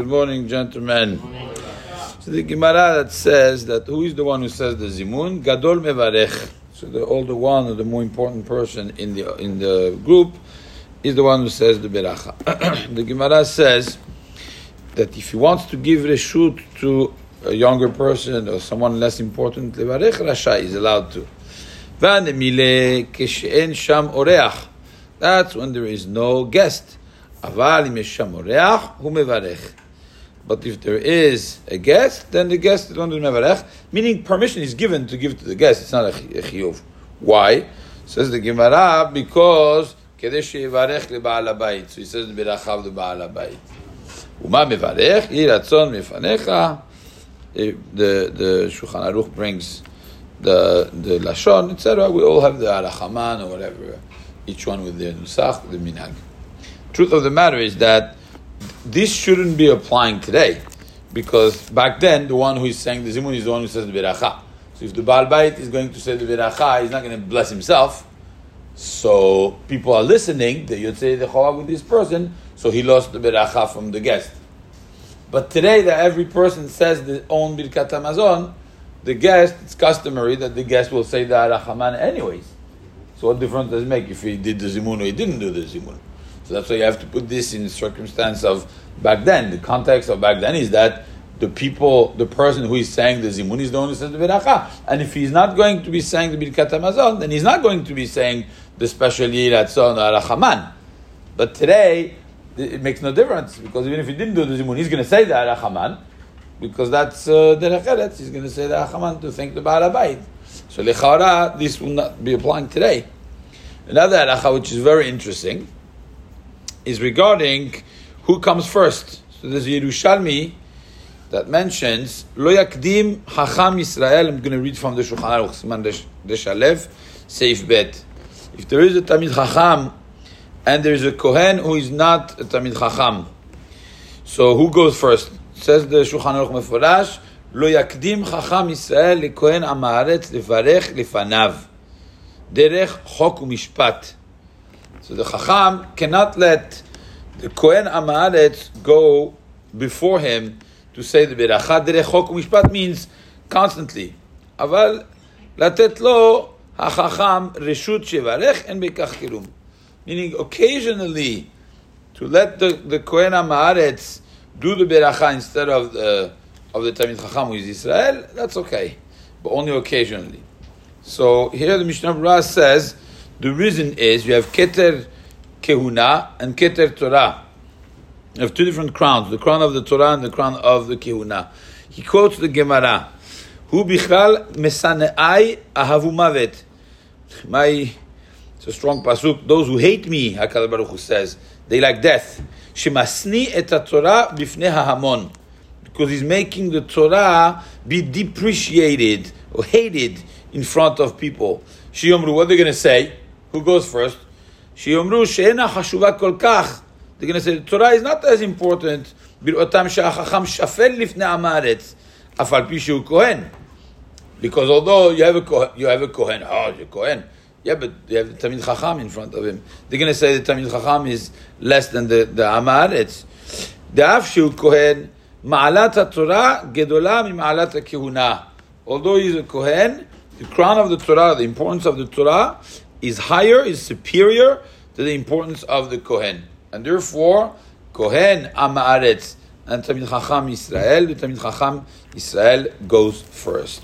Good morning, gentlemen. So the Gemara that says that who is the one who says the zimun? Gadol mevarech. So the older one, or the more important person in the in the group, is the one who says the beracha. the Gemara says that if he wants to give reshut to a younger person or someone less important, levarech rasha is allowed to. That's when there is no guest. Im sham oreach, hu mevarech. But if there is a guest, then the guest is under mevarech, meaning permission is given to give to the guest. It's not a chiyuv. Why? Says the Gemara because kedesh yivarech lebaal habayit. So he says the berachav lebaal habayit. Uma mevarech yiratzon mefanecha. Eh, the the Shulchan Aruch brings the the lashon etc. We all have the arachaman or whatever. Each one with their nusach, the minhag. Truth of the matter is that this shouldn't be applying today, because back then the one who is saying the zimun is the one who says the beracha. So if the Baal Bait is going to say the beracha, he's not going to bless himself. So people are listening. They would say the chalak with this person, so he lost the beracha from the guest. But today that every person says their own birkat hamazon, the guest it's customary that the guest will say the arachaman anyways. So what difference does it make if he did the zimun or he didn't do the zimun? So that's why you have to put this in the circumstance of back then. The context of back then is that the people, the person who is saying the zimun is the one who says the beracha. And if he's not going to be saying the birkat hamazon, then he's not going to be saying the special yiratzon or arachaman. But today, it makes no difference because even if he didn't do the zimun, he's going to say the arachaman because that's uh, the He's going to say the arachaman to thank the Baal Habayit. So lechara, this will not be applying today. Another halacha which is very interesting is regarding who comes first. So there's a Yerushalmi that mentions Lo Yakdim Hacham Yisrael. I'm going to read from the Shulchan Aruch Siman Deshalev, Seif Bet. If there is a Talmid Hacham and there is a Kohen who is not a Talmid Hacham, so who goes first? Says the Shulchan Aruch Meforash. לא יקדים חכם ישראל לכהן עם הארץ לברך לפניו דרך חוק Mishpat. So the Chacham cannot let the Kohen Amaretz go before him to say the Beracha Derechok Mishpat means constantly. Aval Latet Lo החכם Reshut שיברך אין בכך Meaning occasionally to let the, the Kohen Amaretz do the Beracha instead of the, of the Talmid Chacham who is Israel, that's okay. But only occasionally. So here the Mishnah Berurah says, the reason is you have Keter Kehuna and Keter Torah. You have two different crowns, the crown of the Torah and the crown of the Kehuna. He quotes the Gemara, Hu bichal mesaneai ahavu mavet. My, it's a strong pasuk. Those who hate me, Hakadosh Baruch Hu says, they like death. Shemasni et Torah bifnei hahamon, because he's making the Torah be depreciated or hated in front of people. Shiyomru, what are they going to say? Who goes first? They're going to say, the Torah is not as important Because although you have a you have a Kohen, oh, you're Kohen. Yeah, but you have the Talmid Chacham in front of him. They're going to say the Talmid Chacham is less than the, the Amaretz. דאף שהוא כהן, מעלת התורה גדולה ממעלת הכהונה. Although he's a Kohen, the crown of the Torah, the importance of the Torah is higher, is superior to the importance of the Kohen. And therefore, Kohen Amaretz and Talmid Chacham Israel, the Talmid Chacham Israel goes first.